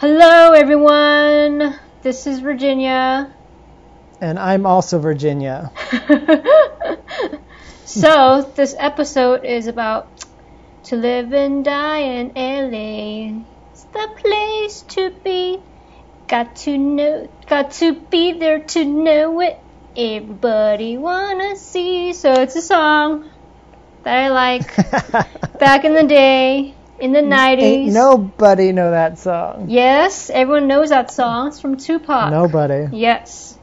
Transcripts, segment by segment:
Hello, everyone. This is Virginia. And I'm also Virginia. so, this episode is about to live and die in LA. It's the place to be. Got to know, got to be there to know it. Everybody wanna see. So, it's a song that I like back in the day in the 90s. Ain't nobody know that song. Yes, everyone knows that song. It's from Tupac. Nobody. Yes.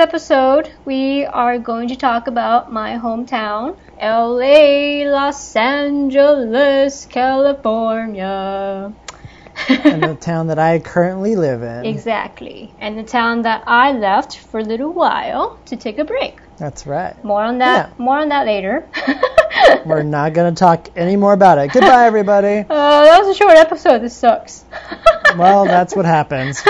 Episode, we are going to talk about my hometown, LA, Los Angeles, California. and the town that I currently live in. Exactly. And the town that I left for a little while to take a break. That's right. More on that yeah. more on that later. We're not going to talk any more about it. Goodbye everybody. Uh, that was a short episode. This sucks. well, that's what happens.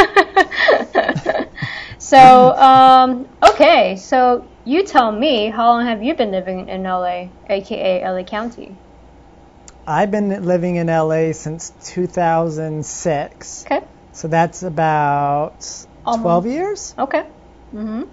So, um, okay, so you tell me, how long have you been living in LA, aka LA County? I've been living in LA since 2006. Okay. So that's about Almost. 12 years. Okay. Mhm.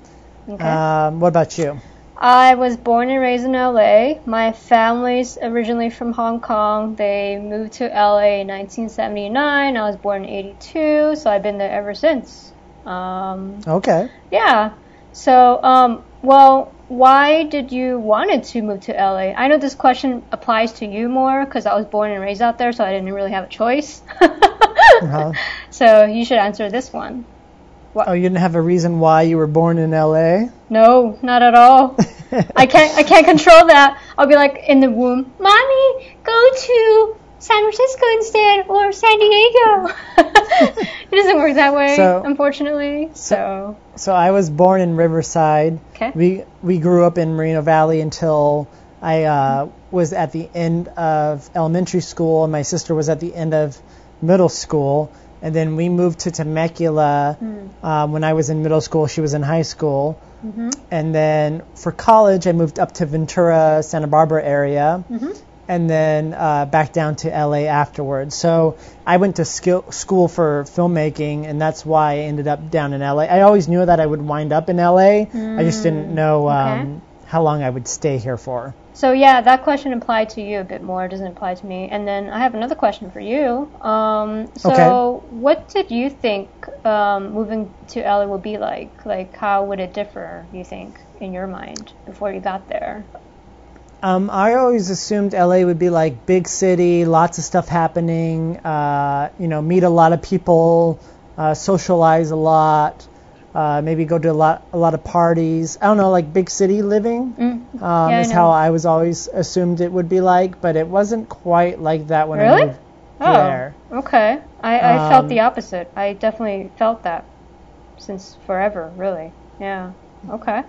Okay. Um, what about you? I was born and raised in LA. My family's originally from Hong Kong. They moved to LA in 1979. I was born in 82, so I've been there ever since. Um, okay. Yeah. So, um, well, why did you wanted to move to LA? I know this question applies to you more because I was born and raised out there, so I didn't really have a choice. uh-huh. So you should answer this one. What? Oh, you didn't have a reason why you were born in LA? No, not at all. I can't. I can't control that. I'll be like in the womb, mommy, go to San Francisco instead or San Diego. it doesn't work that way, so, unfortunately. So. So I was born in Riverside. Okay. We we grew up in Moreno Valley until I uh, was at the end of elementary school, and my sister was at the end of middle school. And then we moved to Temecula mm. um, when I was in middle school. She was in high school. Mm-hmm. And then for college, I moved up to Ventura, Santa Barbara area. Mm-hmm and then uh, back down to LA afterwards. So I went to skill, school for filmmaking, and that's why I ended up down in LA. I always knew that I would wind up in LA. Mm, I just didn't mm, know um, okay. how long I would stay here for. So yeah, that question applied to you a bit more. It doesn't apply to me. And then I have another question for you. Um, so okay. what did you think um, moving to LA would be like? Like how would it differ? You think in your mind before you got there? Um, I always assumed LA would be like big city, lots of stuff happening. Uh, you know, meet a lot of people, uh, socialize a lot, uh, maybe go to a lot a lot of parties. I don't know, like big city living mm. um, yeah, is how I was always assumed it would be like, but it wasn't quite like that when really? I moved oh, there. Okay, I, I um, felt the opposite. I definitely felt that since forever, really. Yeah. Okay.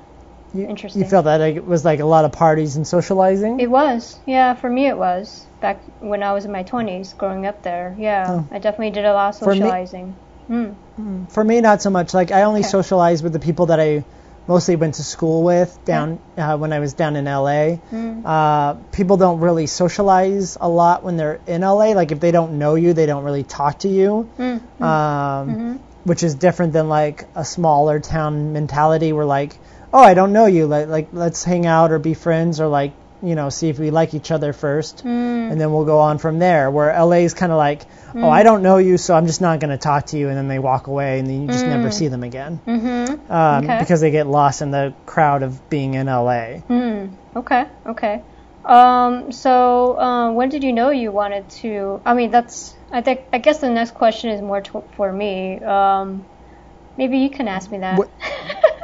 You, Interesting. You felt that it was like a lot of parties and socializing? It was. Yeah, for me it was. Back when I was in my 20s, growing up there. Yeah, oh. I definitely did a lot of socializing. For me, mm. For me not so much. Like I only okay. socialized with the people that I mostly went to school with down uh, when I was down in LA. Mm. Uh, people don't really socialize a lot when they're in LA. Like if they don't know you, they don't really talk to you. Mm. Um, mm-hmm. Which is different than like a smaller town mentality where like oh, I don't know you, like, like let's hang out or be friends or like, you know, see if we like each other first, mm. and then we'll go on from there. Where LA is kind of like, mm. oh, I don't know you, so I'm just not going to talk to you, and then they walk away, and then you just mm. never see them again, mm-hmm. um, okay. because they get lost in the crowd of being in LA. Mm. Okay, okay. Um, so uh, when did you know you wanted to? I mean, that's I think I guess the next question is more for me. Um, maybe you can ask me that.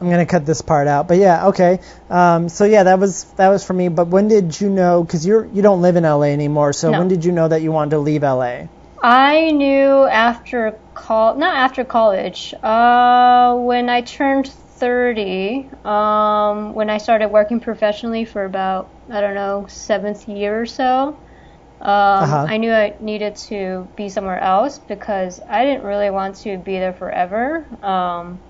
I'm gonna cut this part out, but yeah, okay. Um, so yeah, that was that was for me. But when did you know? Because you're you don't live in LA anymore. So No. when did you know that you wanted to leave LA? I knew after col not after college, uh, when I turned 30, um, when I started working professionally for about I don't know seventh year or so. Um, Uh-huh. I knew I needed to be somewhere else because I didn't really want to be there forever. Um,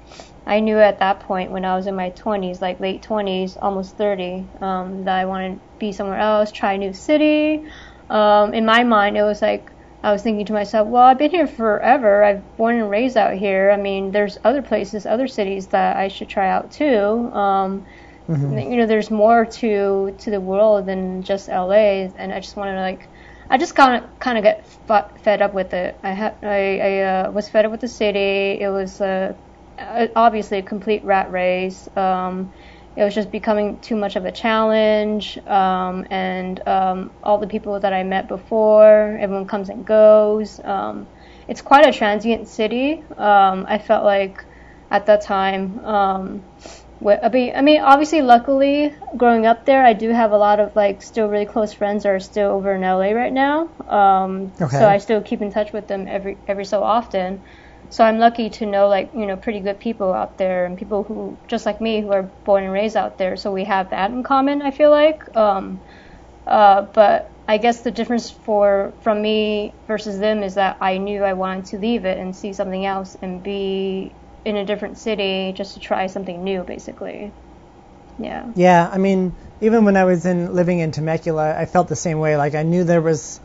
I knew at that point when I was in my 20s, like late 20s, almost 30, um, that I wanted to be somewhere else, try a new city. Um, in my mind, it was like I was thinking to myself, well, I've been here forever. I've born and raised out here. I mean, there's other places, other cities that I should try out too. Um, Mhm. you know, there's more to to the world than just LA, and I just wanted to like, I just kind of kind of get fed up with it. I ha- I, I uh, was fed up with the city. It was uh, uh, obviously a complete rat race. Um, it was just becoming too much of a challenge, um, and um, all the people that I met before, everyone comes and goes. Um, it's quite a transient city. Um, I felt like at that time. Um, I mean, I mean, obviously, luckily, growing up there, I do have a lot of like still really close friends that are still over in LA right now. Um, Okay. So I still keep in touch with them every every so often. So I'm lucky to know like you know pretty good people out there and people who just like me who are born and raised out there. So we have that in common. I feel like. Um, uh, but I guess the difference for from me versus them is that I knew I wanted to leave it and see something else and be in a different city just to try something new, basically. Yeah. Yeah, I mean, even when I was in living in Temecula, I felt the same way. Like I knew there was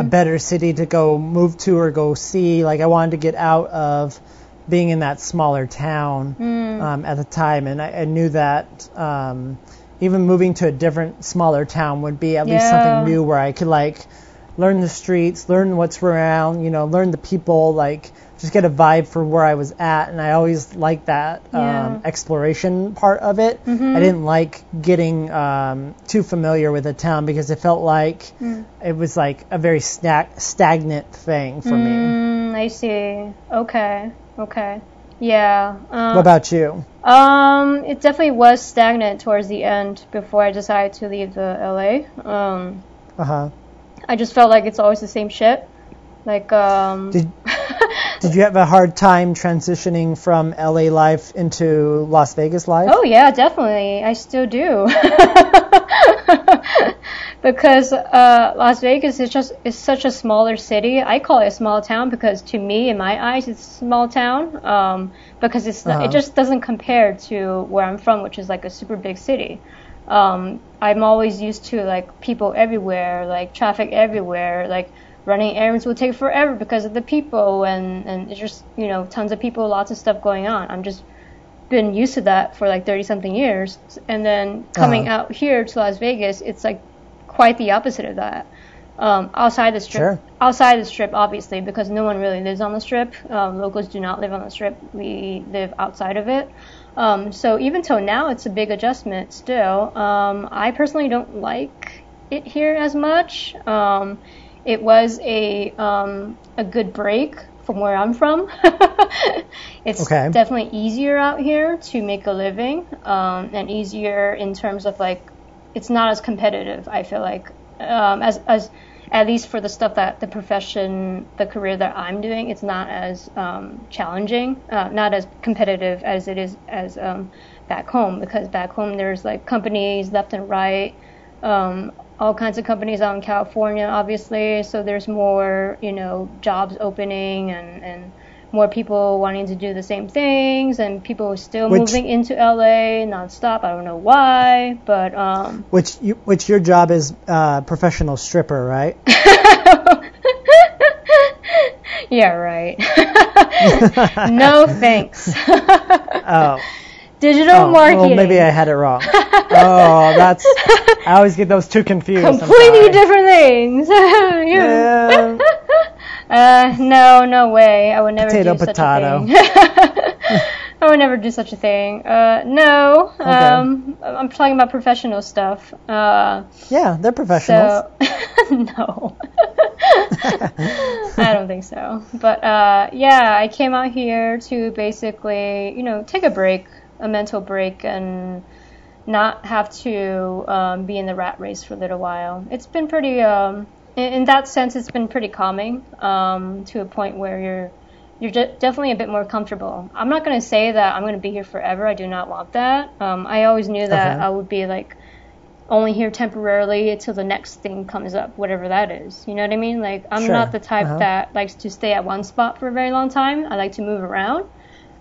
a better city to go move to or go see. Like I wanted to get out of being in that smaller town um, at the time, and I, I knew that um, even moving to a different smaller town would be at least something new where I could like learn the streets, learn what's around, you know, learn the people, like just get a vibe for where I was at. And I always liked that Yeah. um, exploration part of it. I didn't like getting um, too familiar with a town because it felt like it was like a very stag- stagnant thing for me. Mm, I see. Okay. Okay. Yeah. Um, What about you? Um, it definitely was stagnant towards the end before I decided to leave the LA. Um, Uh huh. I just felt like it's always the same shit. Like, um, Did Did you have a hard time transitioning from LA life into Las Vegas life? Oh yeah, definitely. I still do. because uh, Las Vegas is just is such a smaller city. I call it a small town because to me, in my eyes, it's a small town. Um, because it's Uh-huh. it just doesn't compare to where I'm from, which is like a super big city. Um, I'm always used to like people everywhere, like traffic everywhere, like running errands will take forever because of the people and and it's just you know tons of people, lots of stuff going on. I'm just been used to that for like 30 something years and then coming Uh-huh. out here to Las Vegas it's like quite the opposite of that um, outside the strip Sure. outside the strip obviously because no one really lives on the strip um, locals do not live on the strip we live outside of it um, so even till now it's a big adjustment still um, I personally don't like it here as much um, it was a um, a good break from where I'm from. it's Okay. definitely easier out here to make a living, um, and easier in terms of like it's not as competitive. I feel like um, as as at least for the stuff that the profession, the career that I'm doing, it's not as um, challenging, uh, not as competitive as it is as um, back home. Because back home there's like companies left and right um, all kinds of companies out in California, obviously. So there's more, you know, jobs opening and, and more people wanting to do the same things, and people still Which- moving into LA nonstop. I don't know why, but um, Which you, which your job is uh, professional stripper, right? yeah, right. no thanks. Oh, Digital oh marketing. well, maybe I had it wrong. oh, that's I always get those two confused. Completely different things. You- Yeah. Uh, no, no way. I would never Potato, do such potato. a thing. I would never do such a thing. Uh, no. Um, I'm talking about professional stuff. Uh, Yeah, they're professionals. so no. I don't think so. But uh, yeah, I came out here to basically, you know, take a break a mental break and not have to um, be in the rat race for a little while. It's been pretty, um, in, that sense, it's been pretty calming um, to a point where you're you're de- definitely a bit more comfortable. I'm not going to say that I'm going to be here forever. I do not want that. Um, I always knew that Okay. I would be like only here temporarily until the next thing comes up, whatever that is. You know what I mean? Like I'm Sure. not the type Uh-huh. that likes to stay at one spot for a very long time. I like to move around.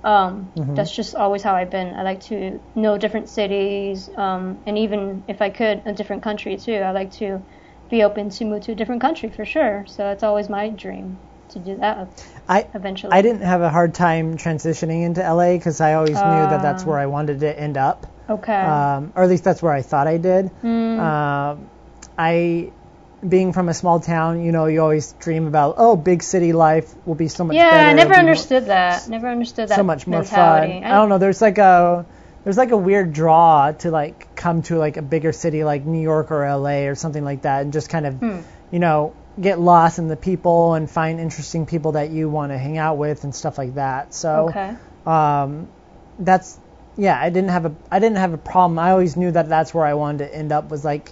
Um, Mm-hmm. That's just always how I've been. I like to know different cities, um, and even if I could, a different country too. I like to be open to move to a different country for sure. So it's always my dream to do that I eventually. I didn't have a hard time transitioning into LA because I always knew that that's Ah. where I wanted to end up, Okay. um, or at least that's where I thought I did. Mm, Um, I, being from a small town, you know, you always dream about oh, big city life will be so much fun. yeah, better. I never it'll be mo- understood that. Never understood that. so much more mentality. fun. I don't know. There's like a there's like a weird draw to like come to like a bigger city like New York or LA or something like that, and just kind of Hmm. you know get lost in the people and find interesting people that you want to hang out with and stuff like that. So Okay. um, that's yeah. I didn't have a I didn't have a problem. I always knew that that's where I wanted to end up was like.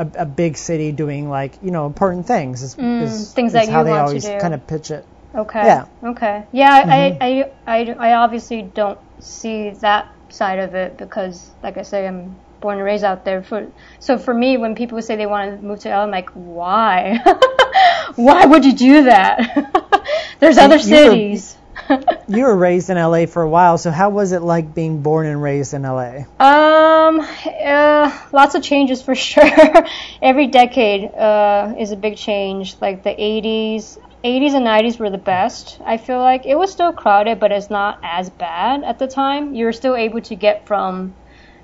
A, a big city doing like you know important things is, Mm, is, things is that how you they want to always do. kind of pitch it. Okay. Yeah. Okay. Yeah, Mhm. I, I, I, I obviously don't see that side of it because, like I say, I'm born and raised out there. For so for me, when people say they want to move to LA, I'm like, why? why would you do that? There's other you were- cities. You were raised in LA for a while, so how was it like being born and raised in LA? Um, uh, lots of changes for sure. Every decade uh, is a big change. Like the 80s, 80s and 90s were the best. I feel like it was still crowded, but it's not as bad at the time. You were still able to get from,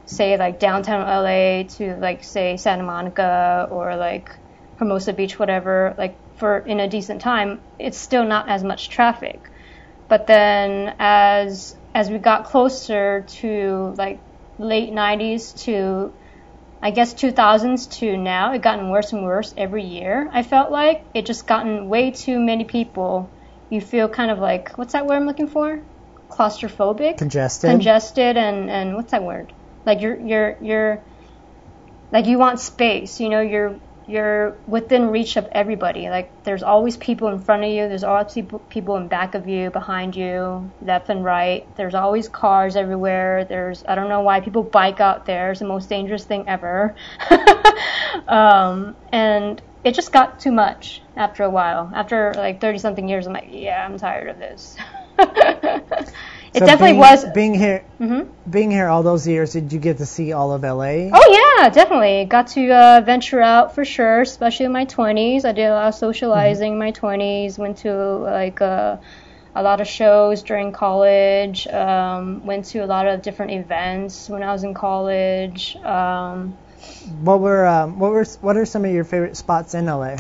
say, like downtown LA to like say Santa Monica or like Hermosa Beach, whatever. Like for in a decent time, it's still not as much traffic. But then as as we got closer to like late 90s to I guess 2000s to now, it gotten worse and worse every year. I felt like it just gotten way too many people. You feel kind of like what's that word I'm looking for? Claustrophobic, Congested. congested, and and what's that word? Like you're you're you're like you want space. You know, you're you're within reach of everybody. Like there's always people in front of you. There's always people in back of you, behind you, left and right. There's always cars everywhere. There's I don't know why people bike out there. It's the most dangerous thing ever. um, and it just got too much after a while. After like 30 something years, I'm like, yeah, I'm tired of this. it So definitely being, was. being here. hmm Being here all those years, did you get to see all of LA? Oh yeah, definitely. Got to uh, venture out for sure, especially in my 20s. I did a lot of socializing in my 20s. Went to like uh, a lot of shows during college. Um, went to a lot of different events when I was in college. Um, What were um, what were what are some of your favorite spots in LA?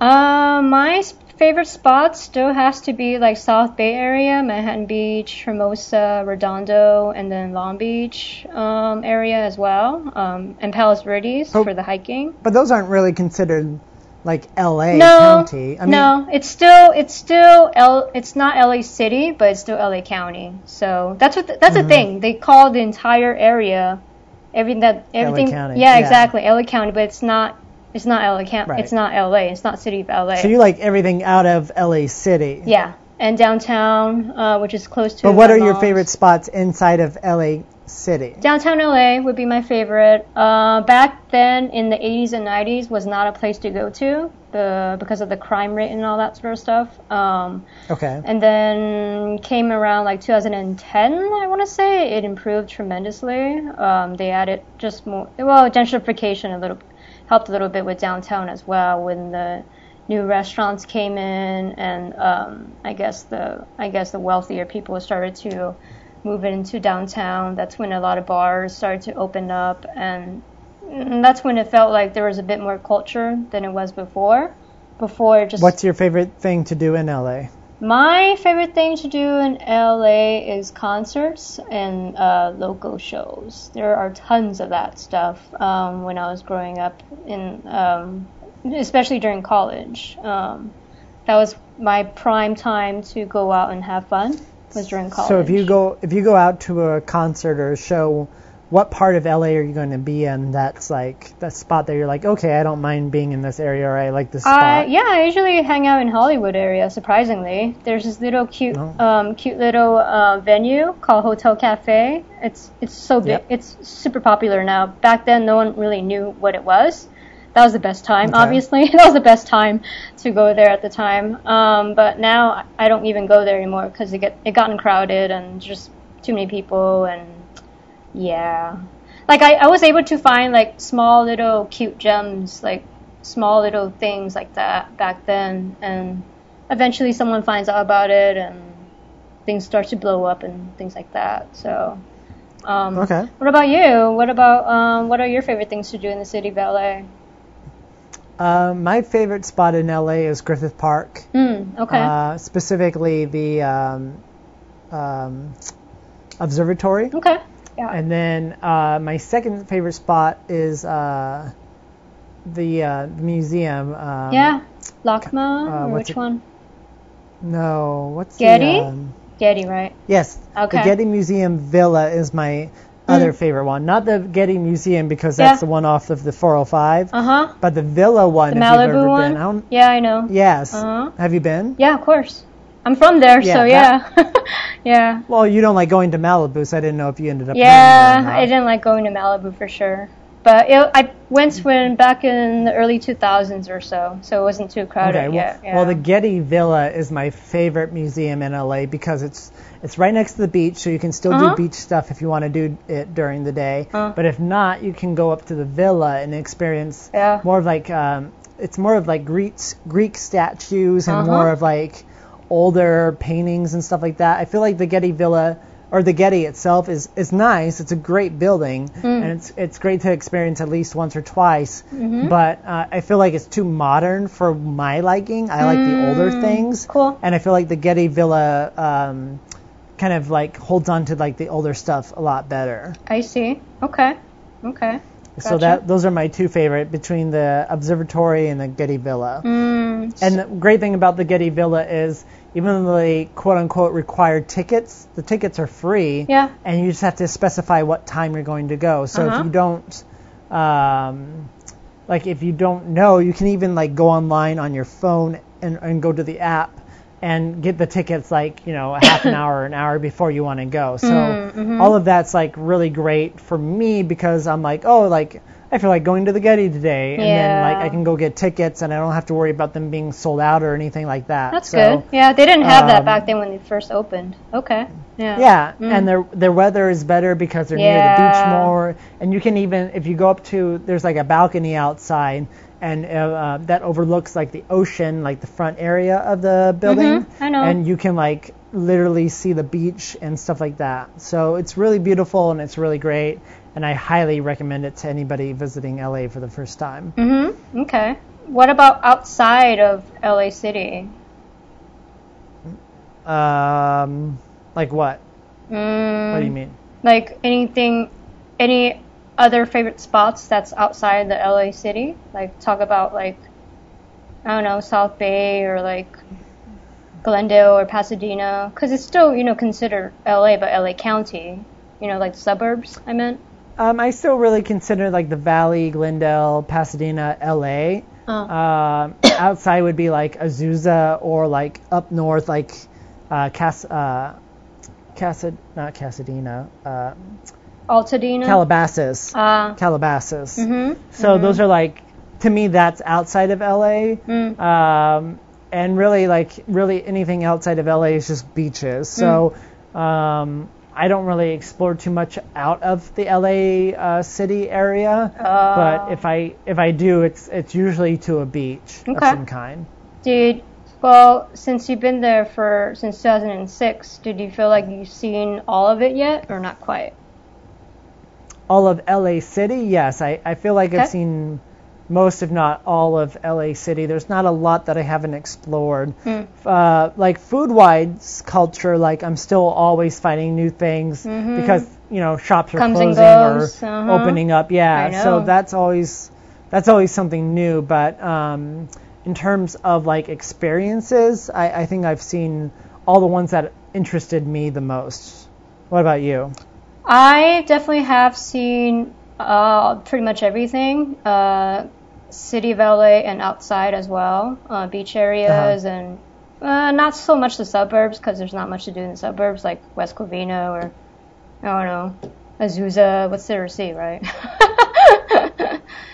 uh, my favorite spot still has to be like South Bay area, Manhattan Beach, Hermosa, Redondo, and then Long Beach um, area as well, um, and Palos Verdes Oh. for the hiking. But those aren't really considered like LA no, County. I mean, no, it's still it's still L. It's not LA City, but it's still LA County. So that's what the, that's Mhm. the thing. They call the entire area, everything that everything. County, yeah, yeah. exactly, LA County, but it's not. It's not LA County. Right. It's not LA. It's not City of LA. So you like everything out of LA City. yeah, and downtown, uh, which is close to. But what are your favorite spots inside of LA City? Downtown LA would be my favorite. Uh, back then in the 80s and 90s was not a place to go to the, because of the crime rate and all that sort of stuff. Um, Okay. and then came around like 2010, I want to say it improved tremendously. Um, they added just more, well, gentrification a little helped a little bit with downtown as well when the new restaurants came in and um, I guess the I guess the wealthier people started to move into downtown. That's when a lot of bars started to open up and, that's when it felt like there was a bit more culture than it was before. Before just What's your favorite thing to do in LA? My favorite thing to do in LA is concerts and uh, local shows. There are tons of that stuff um, when I was growing up, in um, especially during college. Um, that was my prime time to go out and have fun. was during college. So if you go if you go out to a concert or a show, what part of LA are you going to be in? That's like that spot that you're like, okay, I don't mind being in this area, or I like this Uh, yeah, I usually hang out in Hollywood area. Surprisingly, there's this little cute, Oh. um, cute little uh, venue called Hotel Cafe. It's it's so big. Yep. It's super popular now. Back then, no one really knew what it was. That was the best time, Okay. obviously. that was the best time to go there at the time. Um, but now I don't even go there anymore because it get it gotten crowded and just too many people and yeah. Like I, I was able to find like small little cute gems, like small little things like that back then and eventually someone finds out about it and things start to blow up and things like that. So um, Okay. what about you? What about um, what are your favorite things to do in the city of LA? Uh, my favorite spot in LA is Griffith Park. Hmm, okay. Uh, specifically the um, um, observatory. okay. Yeah. And then uh, my second favorite spot is uh, the uh, museum. Um, yeah. LACMA uh, or which it- one? No, what's Getty? the? Um, Getty, right? yes, Okay. the Getty Museum Villa is my other favorite one. Not the Getty Museum because Yeah. that's the one off of the 405, Uh huh. but the Villa one. The if you've ever Malibu one. I Yeah, I know. yes. Uh-huh. Have you been? Yeah, of course. I'm from there, so Yeah, yeah. yeah. Well, you don't like going to Malibu, so I didn't know if you ended up. Yeah, I didn't like going to Malibu for sure. But it, I went when back in the early 2000s or so, so it wasn't too crowded Okay, well, yet. Yeah. well, the Getty Villa is my favorite museum in LA because it's it's right next to the beach, so you can still Uh-huh. do beach stuff if you want to do it during the day. Uh. But if not, you can go up to the villa and experience Yeah. more of like um, it's more of like Greek Greek statues and Uh-huh. more of like older paintings and stuff like that. I feel like the Getty Villa or the Getty itself is is nice. It's a great building Mm. and it's it's great to experience at least once or twice. Mm-hmm. But uh, I feel like it's too modern for my liking. I like the older things. Mm. Cool. And I feel like the Getty Villa um, kind of like holds on to like the older stuff a lot better. I see. Okay. Okay. So that those are my two favorite between the observatory and the Getty Villa. Mm, And the great thing about the Getty Villa is even though they quote unquote require tickets, the tickets are free. Yeah. And you just have to specify what time you're going to go. So Uh-huh. if you don't, um, like if you don't know, you can even like go online on your phone and, and go to the app and get the tickets like you know a half an hour or an hour before you want to go. So Mm-hmm. all of that's like really great for me because I'm like oh like I feel like going to the Getty today and then like I can go get tickets and I don't have to worry about them being sold out or anything like that. that's so, good. Yeah, they didn't have that um, back then when they first opened. Okay. Yeah. Yeah, and their their weather is better because they're near the beach Mm. More, and you can even if you go up to there's like a balcony outside, and uh, uh, that overlooks like the ocean, like the front area of the building. Mhm, I know. And you can like literally see the beach and stuff like that. So it's really beautiful and it's really great, and I highly recommend it to anybody visiting LA for the first time. Mm-hmm. Okay. What about outside of LA City? Um, like what? Mm, What do you mean? Like anything, any other favorite spots that's outside the LA city? Like talk about like, I don't know, South Bay or like Glendale or Pasadena, because it's still you know considered LA, but LA County, you know, like suburbs. I meant. Um, I still really consider like the Valley, Glendale, Pasadena, LA. Oh. Um, outside would be like Azusa or like up north, like uh, Cas, uh, Casad, not Casadena, uh, Altadena. Calabasas, Ah. Calabasas. Mhm. So those are like, to me, that's outside of LA. Mm. Um, and really, like, really anything outside of LA is just beaches. So um, I don't really explore too much out of the LA uh, city area. Uh, but if I if I do, it's it's usually to a beach of some kind. Did well since you've been there for since 2006, did you feel like you've seen all of it yet, or not quite? All of LA City, yes, I, I feel like Okay. I've seen most, if not all, of LA City. There's not a lot that I haven't explored. Hmm. Uh, like food-wise culture, like I'm still always finding new things because you know shops are Mm-hmm. Comes closing or uh-huh. opening up. Yeah, so that's always that's always something new. But um, in terms of like experiences, I, I think I've seen all the ones that interested me the most. What about you? I definitely have seen uh, pretty much everything. Uh, city of LA and outside as well, uh, beach areas Uh-huh. and uh, not so much the suburbs because there's not much to do in the suburbs like West Covina or I don't know Azusa. What's there to see, right?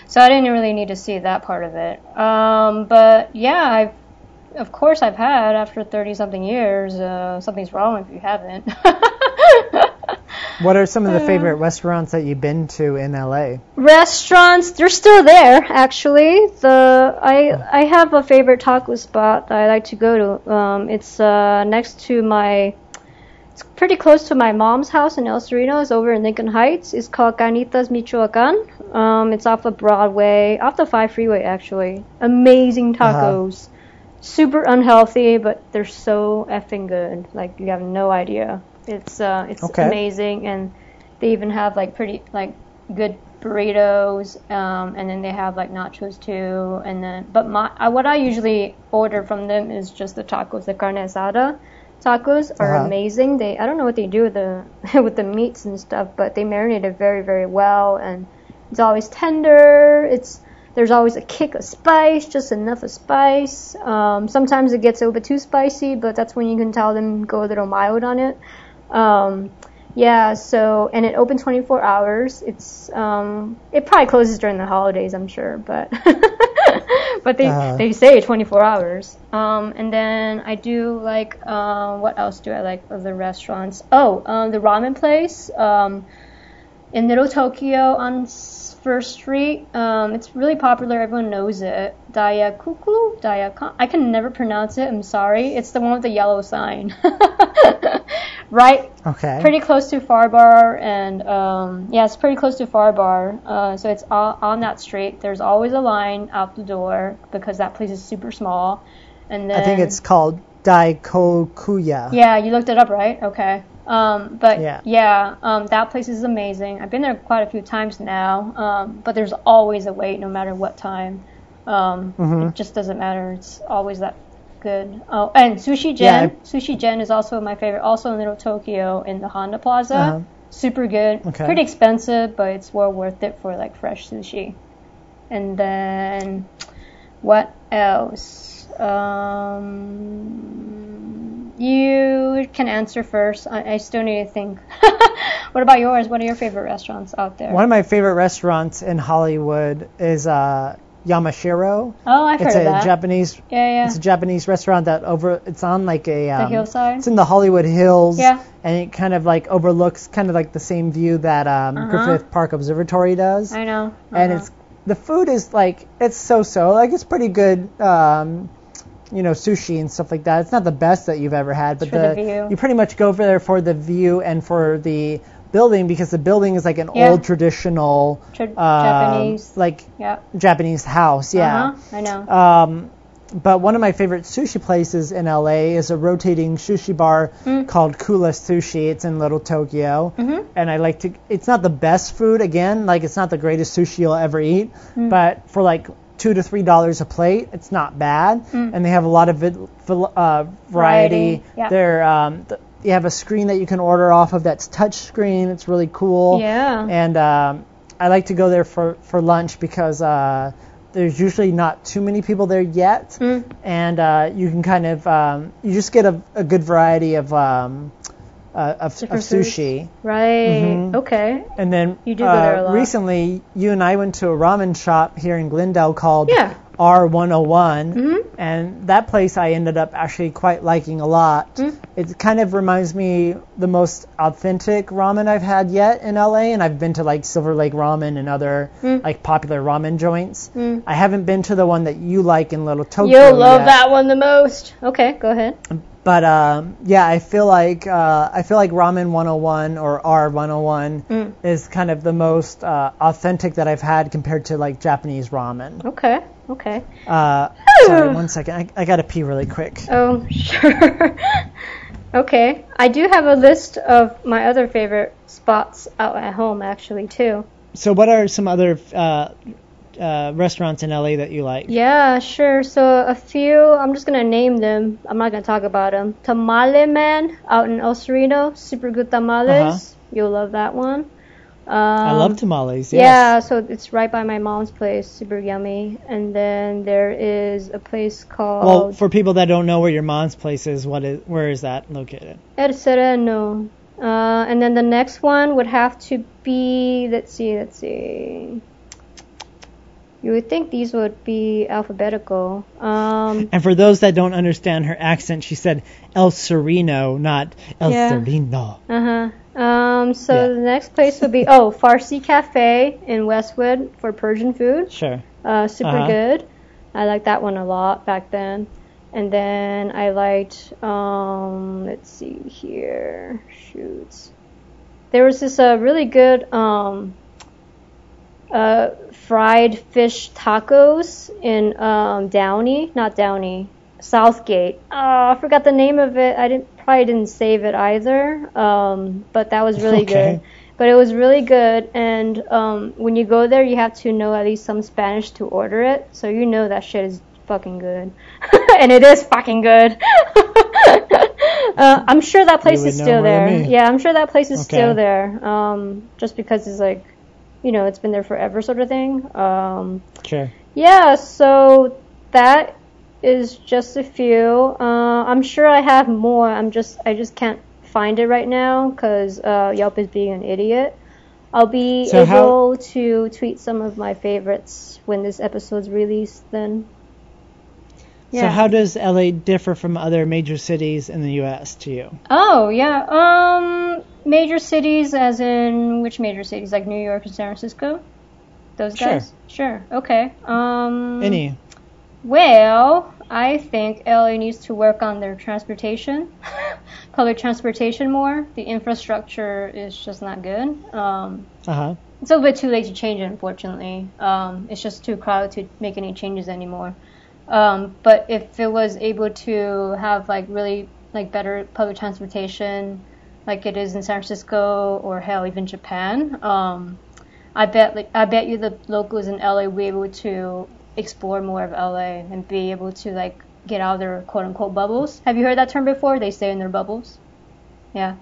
so I didn't really need to see that part of it. Um, but yeah, I've of course I've had after 30 something years. Uh, something's wrong if you haven't. What are some of the Uh, favorite restaurants that you've been to in LA? restaurants they're still there actually. The i i have a favorite taco spot that i like to go to. Um it's uh next to my it's pretty close to my mom's house in el sereno it's over in lincoln heights. It's called carnitas michoacan. Um it's off of broadway off the five freeway actually. Amazing tacos. Super unhealthy but they're so effing good. Like you have no idea it's uh it's Okay. amazing and they even have like pretty like good burritos um, and then they have like nachos too and then but my I, what i usually order from them is just the tacos the carne asada tacos are Uh-huh. amazing they i don't know what they do with the with the meats and stuff but they marinate it very very well and it's always tender it's there's always a kick of spice just enough of spice um, sometimes it gets a little bit too spicy but that's when you can tell them go a little mild on it um, yeah, so and it opens 24 hours. It's um, it probably closes during the holidays, I'm sure, but but they Uh-huh. they say 24 hours. Um, and then I do like um, what else do I like of the restaurants? Oh, um, the ramen place um, in Little Tokyo on First Street. Um, it's really popular. Everyone knows it. Dayakuku, Dayakan. I can never pronounce it. I'm sorry. It's the one with the yellow sign. right Okay. pretty close to Far Bar, and um, yeah, it's pretty close to Far Bar. Uh, so it's all, on that street. There's always a line out the door because that place is super small. And then I think it's called Daikokuya. yeah, you looked it up, right? Okay. Um, but Yeah. yeah, um, that place is amazing. I've been there quite a few times now, um, but there's always a wait no matter what time. Um, Mhm. It just doesn't matter. It's always that good. Oh, and Sushi Gen. Yeah, Sushi Gen is also my favorite. Also in Little Tokyo in the Honda Plaza. Uh-huh. Super good. Okay. Pretty expensive, but it's well worth it for like fresh sushi. And then what else? Um, you can answer first. I, I still need to think. what about yours? What are your favorite restaurants out there? One of my favorite restaurants in Hollywood is uh, Yamashiro. oh, I've It's heard a of that. Japanese. yeah, yeah. It's a Japanese restaurant that over. It's on like a. Um, hillside? It's in the Hollywood Hills. Yeah. And it kind of like overlooks kind of like the same view that um, Uh-huh. Griffith Park Observatory does. I know. and Uh-huh. it's the food is like it's so-so like it's pretty good um you know sushi and stuff like that it's not the best that you've ever had but the view. you pretty much go over there for the view and for the building because the building is like an Yeah. old traditional Tra- um, Japanese. like yeah. Japanese house yeah Uh-huh. I know. um, but one of my favorite sushi places in LA is a rotating sushi bar Mm. called Kula Sushi. It's in Little Tokyo, Mhm. and I like to. It's not the best food again, like it's not the greatest sushi you'll ever eat, Mm. but for like two to three dollars a plate, it's not bad, and they have a lot of vid, uh, variety. Mm. Variety, yeah. They're um, th- you have a screen that you can order off of that's touch screen. It's really cool. Yeah. And um, I like to go there for, for lunch because uh, there's usually not too many people there yet, Mm. and uh, you can kind of um, you just get a, a good variety of um, uh, of, of sushi. Right. Mhm. Okay. And then You do go there a uh, lot. recently, you and I went to a ramen shop here in Glendale called Yeah. R101, Mhm. and that place I ended up actually quite liking a lot. Mm. It kind of reminds me the most authentic ramen I've had yet in LA, and I've been to like Silver Lake Ramen and other Mm. like popular ramen joints. Mm. I haven't been to the one that you like in Little Tokyo. You'll love yet. that one the most. Okay, go ahead. But um, yeah, I feel like uh, I feel like Ramen 101 or R101 Mm. is kind of the most uh, authentic that I've had compared to like Japanese ramen. Okay. Okay. Uh, sorry, one second. I, I gotta pee really quick. Oh, sure. okay. I do have a list of my other favorite spots out at home, actually, too. So, what are some other uh, restaurants in LA that you like? Yeah, sure. So a few, I'm just gonna name them. I'm not gonna talk about them. Tamale Man out in El Sereno, super good tamales. Uh-huh. You'll love that one. Um, I love tamales. Yes. Yeah, so it's right by my mom's place, super yummy. And then there is a place called Well, for people that don't know where your mom's place is, what is where is that located? El Sereno. Uh, and then the next one would have to be, let's see, let's see. You would think these would be alphabetical. Um, And for those that don't understand her accent, she said El Sereno, not El Yeah. Sereno. uh huh. Um, so Yeah. the next place would be oh Farsi Cafe in Westwood for Persian food. Sure. Uh, super Uh-huh. good. I liked that one a lot back then. And then I liked, um, let's see here, shoots. There was this uh, really good um, uh, fried fish tacos in um, Downey, not Downey, Southgate. Oh, I forgot the name of it. I didn't probably didn't save it either. Um, but that was really Okay. good. But it was really good, and um, when you go there, you have to know at least some Spanish to order it, so you know that shit is fucking good, and it is fucking good. uh, I'm sure that place is still there. Yeah, I'm sure that place is Okay. still there. Um, just because it's like, you know, it's been there forever, sort of thing. Um, Sure. yeah, so that is just a few. Uh, I'm sure I have more. I'm just I just can't find it right now because uh, Yelp is being an idiot. I'll be So how- able to tweet some of my favorites when this episode's released. Then. So how does LA differ from other major cities in the U.S. to you? Oh yeah. Um, major cities, as in which major cities? Like New York and San Francisco. Those Sure. guys. Sure. Okay. Um. Any? Well, I think LA needs to work on their transportation, public transportation more. The infrastructure is just not good. Um, Uh huh. it's a little bit too late to change it, unfortunately. Um, it's just too crowded to make any changes anymore. Um, but if it was able to have like really like better public transportation, like it is in San Francisco or hell even Japan, um, I bet like I bet you the locals in LA will be able to explore more of LA and be able to like get out of their quote unquote bubbles. Have you heard that term before? They stay in their bubbles. Yeah.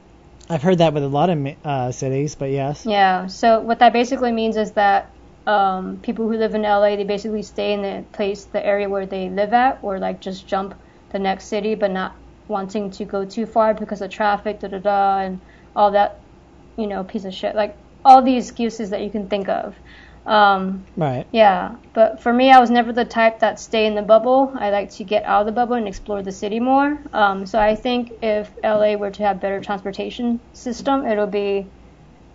I've heard that with a lot of uh, cities, but yes. Yeah. So what that basically means is that um, people who live in LA, they basically stay in the place, the area where they live at, or like just jump the next city, but not wanting to go too far because of traffic, da da da, and all that, you know, piece of shit. Like all the excuses that you can think of. Um, Right. yeah, but for me, I was never the type that stay in the bubble. I like to get out of the bubble and explore the city more. Um, so I think if LA were to have better transportation system, it'll be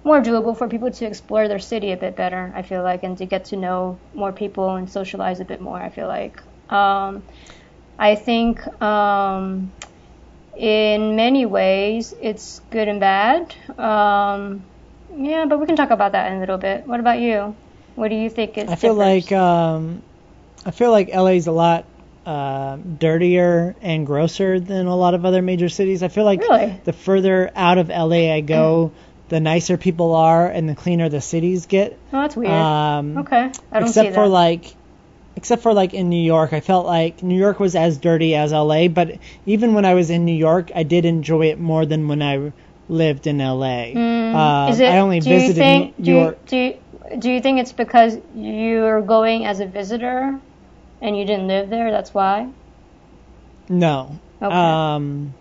more doable for people to explore their city a bit better. I feel like, and to get to know more people and socialize a bit more. I feel like. Um, I think um, in many ways it's good and bad. Um, yeah, but we can talk about that in a little bit. What about you? What do you think is I feel different? like um, I feel like LA's a lot uh, dirtier and grosser than a lot of other major cities. I feel like Really? the further out of LA I go, the nicer people are and the cleaner the cities get. Oh, that's weird. Um, okay, I don't except for like except for like in New York, I felt like New York was as dirty as LA, but even when I was in New York, I did enjoy it more than when I lived in LA. Mm, Uh, is it, I only do you think, New do you- York. Do you, do you think it's because you're going as a visitor and you didn't live there? That's why. No. Okay. Um,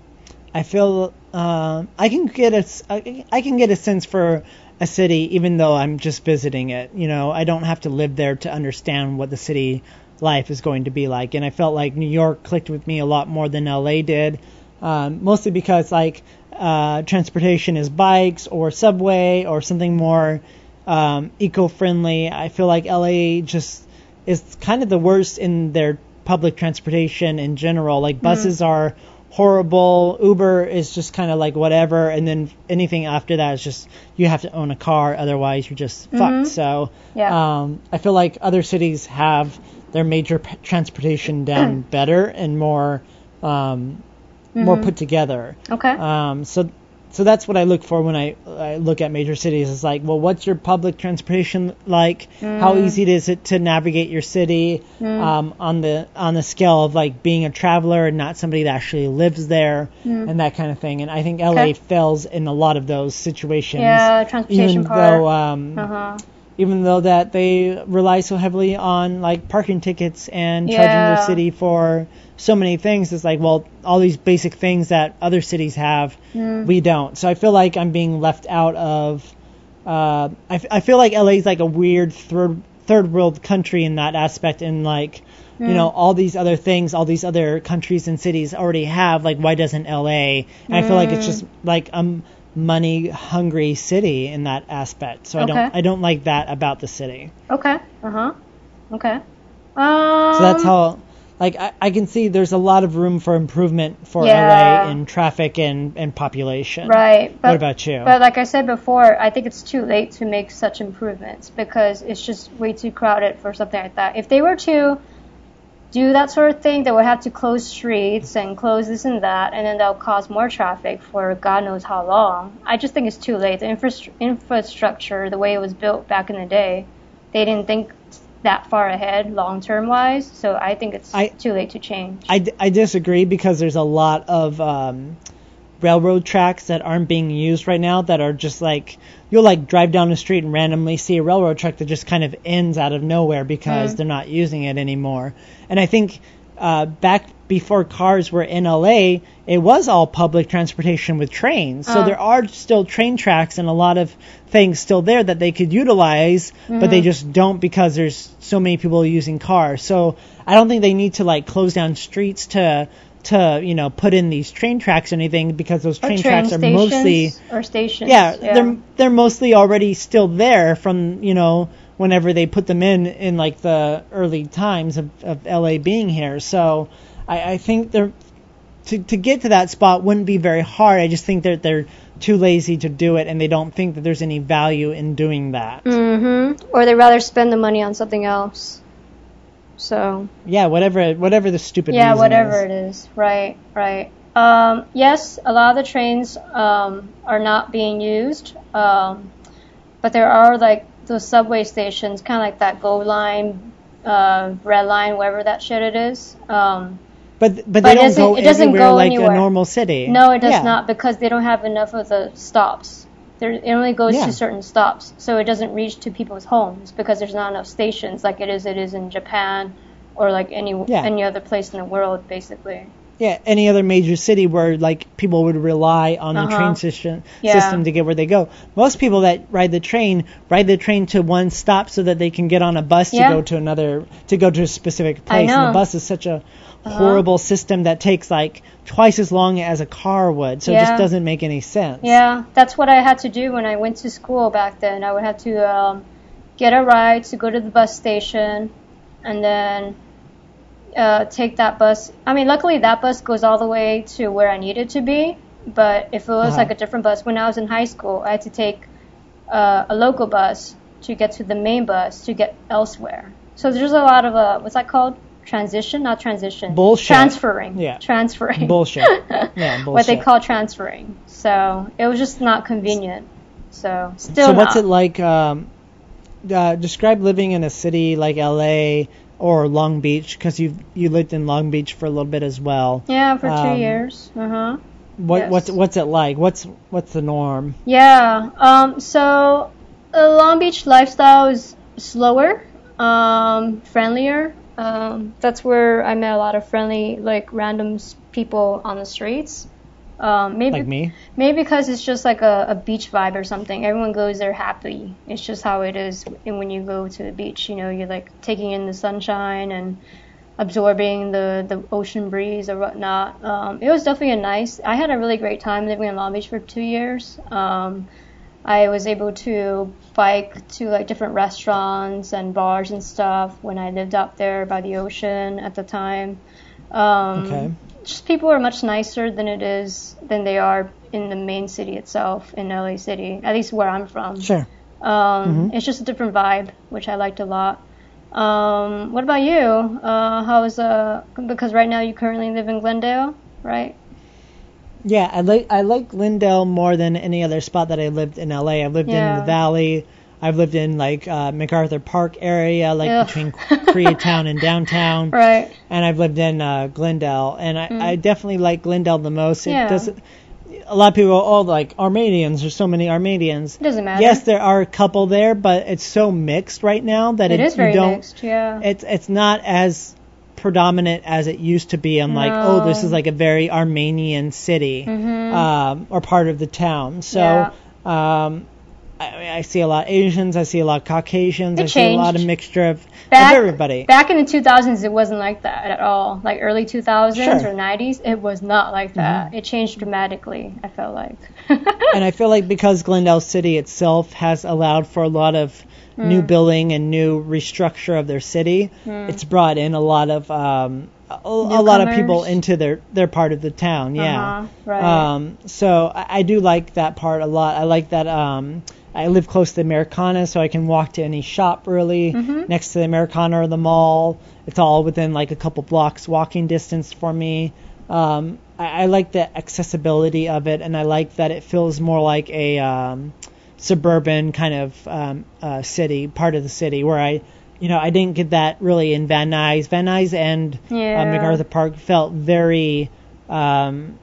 I feel um, I can get a I I can get a sense for a city even though I'm just visiting it. You know, I don't have to live there to understand what the city life is going to be like. And I felt like New York clicked with me a lot more than LA did, um, mostly because like uh, transportation is bikes or subway or something more um, eco-friendly. I feel like LA just is kind of the worst in their public transportation in general. Like buses are horrible. Uber is just kind of like whatever, and then anything after that is just you have to own a car, otherwise you're just fucked. So Yeah. um, I feel like other cities have their major p- transportation down better and more um, more put together. Okay. Um, so so that's what I look for when I, I look at major cities. Is like, well, what's your public transportation like? How easy is it to navigate your city? Um, on the on the scale of like being a traveler and not somebody that actually lives there, and that kind of thing. And I think LA Okay. fails in a lot of those situations. Yeah, transportation even part. though um, uh-huh. even though that they rely so heavily on like parking tickets and charging Yeah. their city for so many things it's like well all these basic things that other cities have Mm. we don't so i feel like i'm being left out of uh, I, f- I feel like la is like a weird third third world country in that aspect and like you know all these other things all these other countries and cities already have like why doesn't la and i feel like it's just like a money hungry city in that aspect so i don't i don't like that about the city Okay. Uh huh. Okay. Um, so that's how like I, I can see there's a lot of room for improvement for Yeah. la in traffic and and population Right. But, what about you But like I said before, I think it's too late to make such improvements because it's just way too crowded for something like that. If they were to do that sort of thing, they would have to close streets and close this and that, and then that'll cause more traffic for God knows how long. I just think it's too late. The infra- infrastructure, the way it was built back in the day, they didn't think that far ahead long term wise. So I think it's I- too late to change. I, I disagree because there's a lot of um, railroad tracks that aren't being used right now that are just like you'll like drive down the street and randomly see a railroad track that just kind of ends out of nowhere because Mm. they're not using it anymore. And I think uh, back before cars were in LA, it was all public transportation with trains. So Oh. there are still train tracks and a lot of things still there that they could utilize, but they mm-hmm. just don't because there's so many people using cars. So I don't think they need to like close down streets to to you know put in these train tracks or anything because those train, train tracks are mostly or stations. yeah, they're they're mostly already still there from you know whenever they put them in in like the early times of, of LA being here. So I, I think they're to to get to that spot wouldn't be very hard. I just think that they're too lazy to do it and they don't think that there's any value in doing that. Mm-hmm. Or they'd rather spend the money on something else. So Yeah, whatever whatever the stupid yeah, whatever is. it is. Right, right. Um, yes, a lot of the trains um, are not being used, um, but there are like those subway stations, kind of like that Gold Line, uh, Red Line, whatever that shit it is. Um, But but, But they don't doesn't- go it doesn't everywhere go like anywhere. a normal city. no, it does Yeah. not because they don't have enough of the stops. There, it only goes Yeah. to certain stops, so it doesn't reach to people's homes because there's not enough stations like it is it is in Japan or like any Yeah. any other place in the world, basically. yeah, any other major city where like people would rely on the Uh-huh. train system Yeah. system to get where they go. Most people that ride the train ride the train to one stop so that they can get on a bus to go to another to go to a specific place. And the bus is such a horrible system that takes like twice as long as a car would. So it just doesn't make any sense. Yeah, that's what I had to do when I went to school back then. I would have to um, get a ride to go to the bus station, and then uh, take that bus. I mean, luckily that bus goes all the way to where I needed to be. But if it was Uh-huh. like a different bus, when I was in high school, I had to take uh, a local bus to get to the main bus to get elsewhere. So there's a lot of uh, what's that called? Transition, not transition. Bullshit. Transferring. Yeah. Transferring. Bullshit. Yeah, bullshit. what they call transferring. So it was just not convenient. So still so what's not. it like? Um, uh, describe living in a city like LA or Long Beach because you you lived in Long Beach for a little bit as well. Yeah, for two um, years. Uh huh. What Yes. what's what's it like? What's what's the norm? Yeah. Um. So uh, Long Beach lifestyle is slower, um, friendlier. Um, that's where I met a lot of friendly, like random people on the streets. Um, maybe Like me? Maybe because it's just like a, a beach vibe or something. Everyone goes there happy. It's just how it is and when you go to the beach. You know, you're like taking in the sunshine and absorbing the, the ocean breeze or whatnot. Um, it was definitely a nice. I had a really great time living in Long Beach for two years. Um, I was able to bike to like different restaurants and bars and stuff when I lived up there by the ocean at the time. Um, Okay. just people are much nicer than it is than they are in the main city itself in LA City, at least where I'm from. Sure. Um, It's just a different vibe, which I liked a lot. Um, what about you? Uh, how is uh because right now you currently live in Glendale, right? Yeah, I like I like Glendale more than any other spot that I lived in LA. I've lived in the Valley. I've lived in like uh, MacArthur Park area, like Ugh. between Koreatown and downtown. Right. and I've lived in uh, Glendale, and I, I definitely like Glendale the most. It Mm. Yeah. doesn't. A lot of people, oh, like Armenians. There's so many Armenians. It doesn't matter. Yes, there are a couple there, but it's so mixed right now that it it, is very you don't. mixed. Yeah. It's it's not as predominant as it used to be. I'm like, oh, this is like a very Armenian city Mhm. um, or part of the town. So. Yeah. Um, I, I see a lot of Asians. I see a lot of Caucasians. It I see a lot of mixture of, Back- of everybody. Back in the 2000s, it wasn't like that at all. Like early 2000s Sure. Mm-hmm. or 90s, it was not like that. It changed dramatically. I felt like. and I feel like because Glendale City itself has allowed for a lot of new Hmm. building and new restructure of their city, it's brought in a lot of um, a, a lot of people into their their part of the town. Yeah. Uh-huh, right. Um, so I, I do like that part a lot. I like that. Um, I live close to the Americana, so I can walk to any shop really Mm-hmm. next to the Americana or the mall. It's all within like a couple blocks walking distance for me. Um, I, I like the accessibility of it, and I like that it feels more like a um, suburban kind of um, uh, city, part of the city, where I, you know, I didn't get that really in Van Nuys. Van Nuys and Yeah. uh, MacArthur Park felt very um,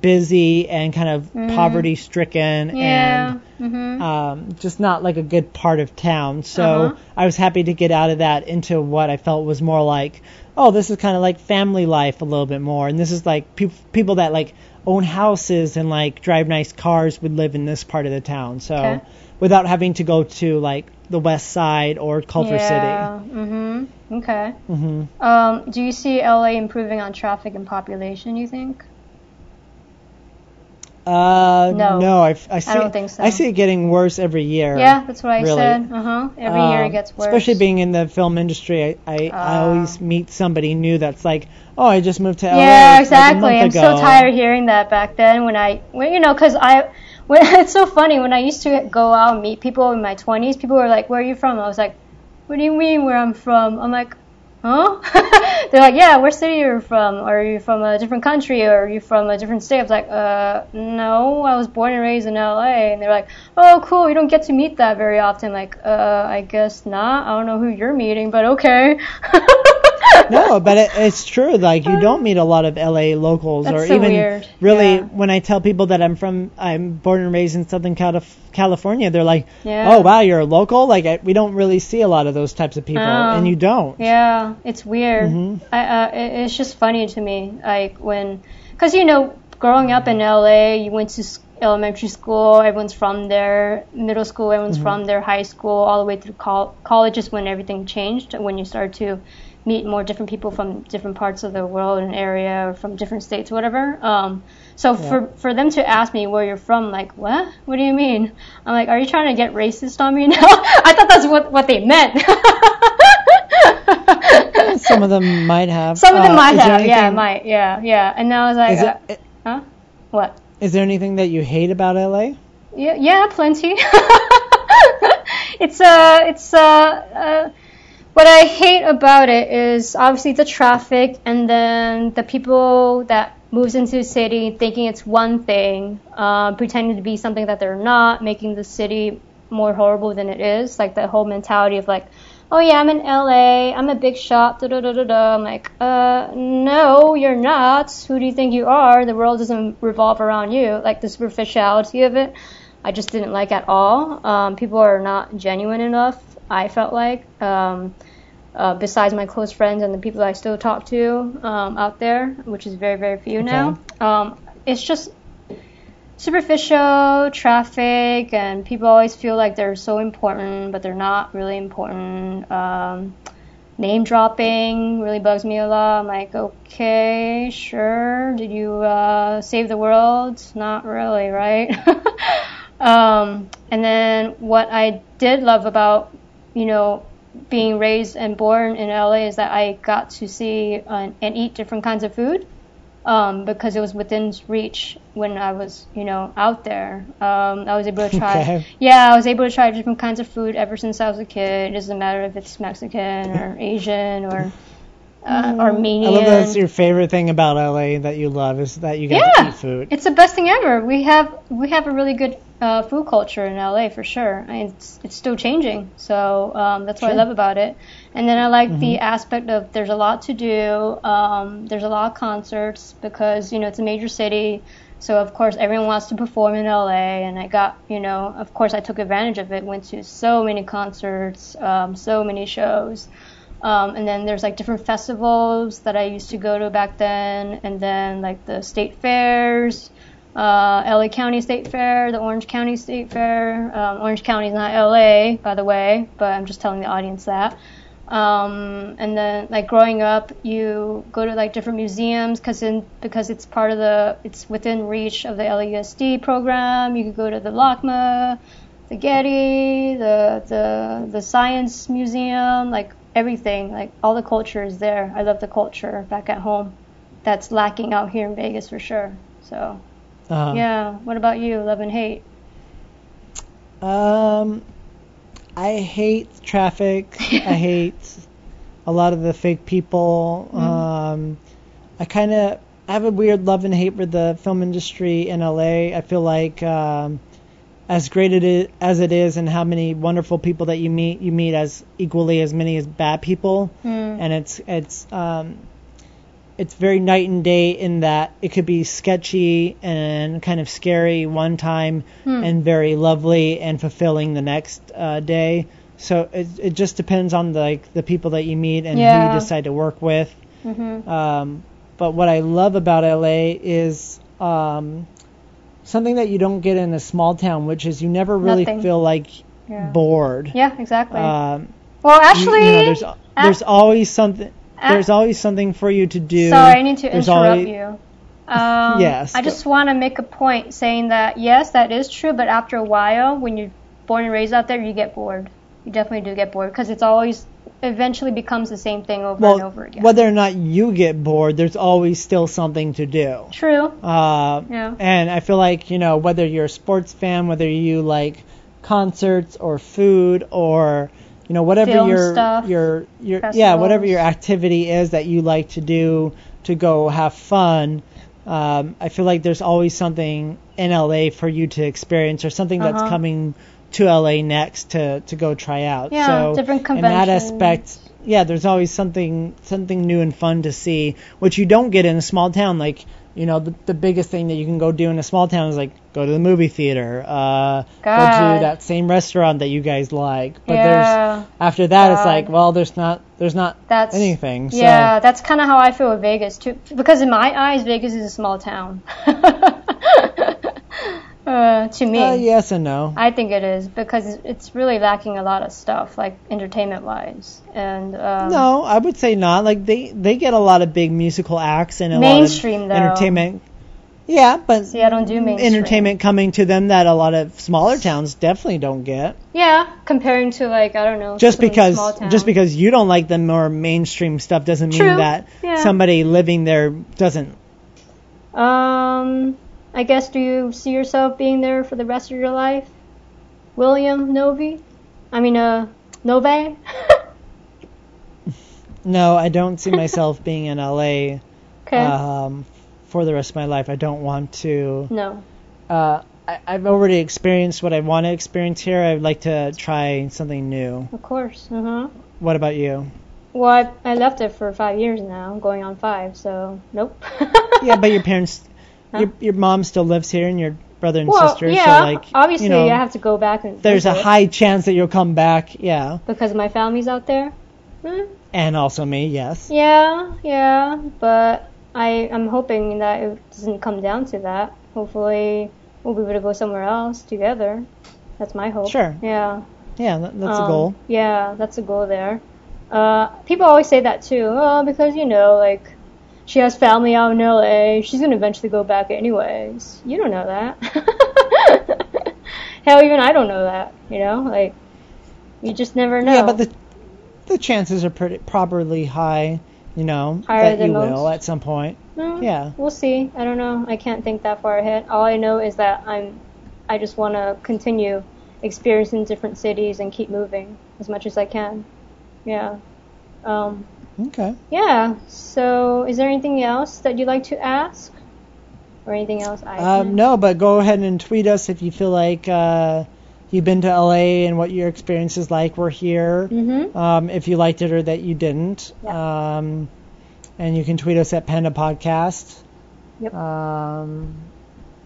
busy and kind of poverty stricken Mm-hmm. yeah. and hmm um, just not like a good part of town. So Uh-huh. I was happy to get out of that into what I felt was more like, oh, this is kind of like family life a little bit more, and this is like peop people that like own houses and like drive nice cars would live in this part of the town. So Okay. without having to go to like the west side or Culver City. yeah. hmm Okay. City. hmm Um, do you see LA improving on traffic and population? You think? Uh, No. no, I, I see. don't think so. I see it getting worse every year. Yeah, that's what I really. said. Uh huh. Every year it Um, gets worse. Especially being in the film industry, I, I, I Ah. always meet somebody new that's like, oh, I just moved to LA. Yeah, like, exactly. month I'm so tired of hearing that back then when I, when, you know, because I, when, it's so funny when I used to go out and meet people in my 20s. People were like, "Where are you from?" I was like, "What do you mean where I'm from?" I'm like, "Huh?" They're like, "Yeah, where city are you're from? Are you from a different country? Or are you from a different state?" I was like, "Uh, no, I was born and raised in LA." And they're like, "Oh, cool. You don't get to meet that very often." Like, uh, I guess not. I don't know who you're meeting, but okay. no, but it, it's true. Like you don't meet a lot of LA locals, That's or so even weird. really Yeah. when I tell people that I'm from, I'm born and raised in Southern Calif- California, they're like, Yeah. oh wow, you're a local. Like I, we don't really see a lot of those types of people, Oh. and you don't. Yeah, it's weird. Mhm. I, uh, it, it's just funny to me, like when, because you know, growing up in LA, you went to elementary school, everyone's from there. Middle school, everyone's from there. High school, all the way through col- college is when everything changed. When you start to meet more different people from different parts of the world and area, or from different states, whatever. Um, so for for them to ask me where you're from, like what? What do you mean? I'm like, are you trying to get racist on me now? I thought that's what what they meant. Some of them might have. Some of them Uh, might have, yeah, might, yeah, yeah. And now I was like, Is uh, it, huh? What? is there anything that you hate about LA? Yeah, yeah, plenty. it's uh, it's uh, uh, what I hate about it is obviously the traffic, and then the people that moves into the city thinking it's one thing, uh, pretending to be something that they're not, making the city more horrible than it is. Like the whole mentality of like, oh yeah, I'm in LA, I'm a big shop, da da da da da. I'm like, uh, no, you're not. Who do you think you are? The world doesn't revolve around you. Like the superficiality of it, I just didn't like at all. Um, people are not genuine enough. I felt like. Um, uh, besides my close friends and the people I still talk to um, out there, which is very, very few now. Um, it's just superficial traffic, and people always feel like they're so important, but they're not really important. Um, name dropping really bugs me a lot. I'm like, okay, sure. Did you uh, save the world? Not really, right? um, and then what I did love about, you know, being raised and born in LA is that I got to see uh, and eat different kinds of food um, because it was within reach when I was, you know, out there. Um, I was able to try. Okay. Yeah, I was able to try different kinds of food ever since I was a kid. It doesn't matter if it's Mexican or Asian or uh, Armenian. I love that's your favorite thing about LA that you love is that you get to eat food. it's the best thing ever. We have we have a really good uh, food culture in LA for sure. I mean, it's it's still changing, so um, that's what I love about it. And then I like the Mm-hmm. aspect of there's a lot to do. Um, there's a lot of concerts because you know it's a major city. So of course everyone wants to perform in LA, and I got you know of course I took advantage of it. Went to so many concerts, um, so many shows. Um, and then there's like different festivals that I used to go to back then, and then like the state fairs, uh, LA County State Fair, the Orange County State Fair. Um, Orange County is not LA, by the way, but I'm just telling the audience that. Um, and then like growing up, you go to like different museums because in because it's part of the it's within reach of the LAUSD program. You could go to the LACMA, the Getty, the the the Science Museum, like everything, like all the culture is there. I love the culture back at home. That's lacking out here in Vegas for sure. So Uh, yeah. What about you? Love and hate? Um, I hate traffic. I hate a lot of the fake people. Mm-hmm. Um, I kind of I have a weird love and hate for the film industry in LA. I feel like um, as great it is, as it is, and how many wonderful people that you meet, you meet as equally as many as bad people, Mm. and it's it's um, it's very night and day in that it could be sketchy and kind of scary one time Hmm. and very lovely and fulfilling the next uh, day. So it, it just depends on the, like the people that you meet and who you decide to work with. Mhm. Um, but what I love about LA is um, something that you don't get in a small town, which is you never really Nothing. feel like Yeah. bored. Yeah. Exactly. Um, well, you- actually, you know, there's there's always something. Uh, There's always something for you to do. Sorry, I need to There's interrupt always- you. Um, Yes, I just want to make a point saying that yes, that is true, but after a while, when you're born and raised out there, you get bored. You definitely do get bored because it's always eventually becomes the same thing over and over again. whether or not you get bored, there's always still something to do. True. Uh, Yeah. And I feel like, you know, whether you're a sports fan, whether you like concerts or food or, you know, whatever Film your, stuff, your, your, yeah, whatever your activity is that you like to do to go have fun, um, I feel like there's always something in LA for you to experience or something that's Uh-huh. coming to LA next to, to go try out. Yeah, so different in that aspect, yeah, there's always something something new and fun to see, which you don't get in a small town. Like, you know, the, the biggest thing that you can go do in a small town is like go to the movie theater, uh, go to that same restaurant that you guys like. But Yeah. there's after that, it's like, well, there's not there's not That's anything. So Yeah, that's kind of how I feel with Vegas too. Because in my eyes, Vegas is a small town. uh, to me, uh, yes and no. I think it is because it's- really lacking a lot of stuff, like entertainment wise, and um, No, I would say not. Like they they get a lot of big musical acts and a Mainstream, lot though. of entertainment. Yeah, but See, I don't do mainstream. entertainment coming to them that a lot of smaller towns definitely don't get. Yeah, comparing to like I don't know, Just because just because you don't like the more mainstream stuff doesn't mean that Yeah. somebody living there doesn't. Um, I guess do you see yourself being there for the rest of your life, William Novi? I mean, uh, Nove. No, I don't see myself being in LA okay. um, for the rest of my life. I don't want to. no. Uh, I, I've already experienced what I want to experience here. I'd like to try something new. Of course. Uh huh. What about you? Well, I, I left it for five years now, going on five. So nope. yeah, but your parents, Huh? your your mom still lives here, and your brother and well, sister. yeah. so like, obviously, you know, I have to go back and. there's a high chance that you'll come back. Yeah, because my family's out there. Hmm. and also me. Yes. Yeah, yeah, but I I'm hoping that it doesn't come down to that. Hopefully, we'll be able to go somewhere else together. That's my hope. Sure. Yeah. Yeah, that, that's a Um, goal. Yeah, that's a goal there. Uh, people always say that too. Oh, because you know, like she has family out in LA. She's gonna eventually go back anyways. You don't know that. Hell, even I don't know that. You know, like you just never know. Yeah, but the the chances are pretty probably high. You know Higher that than you will at some point. Mm, Yeah. We'll see. I don't know. I can't think that far ahead. All I know is that I'm I just want to continue experiencing different cities and keep moving as much as I can. Yeah. Um Okay. Yeah. So, is there anything else that you'd like to ask, or anything else I? Um, no, but go ahead and tweet us if you feel like uh, you've been to LA and what your experience is like. We're here. Mhm. Um, if you liked it or that you didn't. Yeah. Um, and you can tweet us at Panda Podcast. Yep. Um,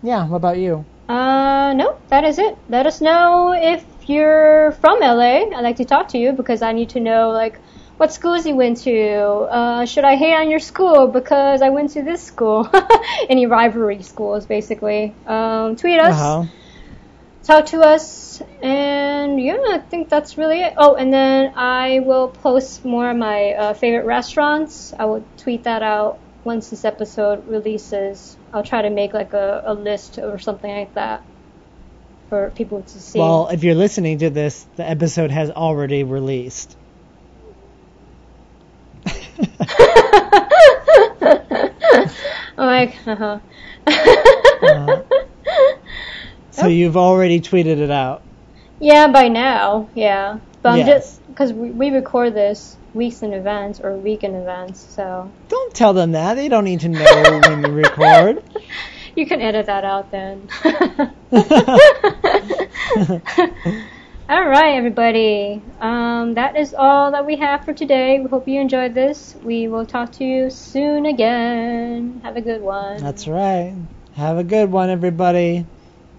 yeah. What about you? Uh, no, that is it. Let us know if you're from LA. I'd like to talk to you because I need to know like what schools you went to. Uh, should I hate on your school because I went to this school? Any rivalry schools, basically. Um, tweet us, Uh-huh. talk to us, and yeah, I think that's really it. Oh, and then I will post more of my uh, favorite restaurants. I will tweet that out once this episode releases. I'll try to make like a, a list or something like that for people to see. Well, if you're listening to this, the episode has already released. I'm god. uh-huh. Uh, so you've already tweeted it out. yeah, by now, yeah. But I'm just because we, we record this weeks in advance or week in advance, so Don't tell them that. They don't need to know when we record. you can edit that out then. all right, everybody. Um, that is all that we have for today. We hope you enjoyed this. We will talk to you soon again. Have a good one. That's right. Have a good one, everybody.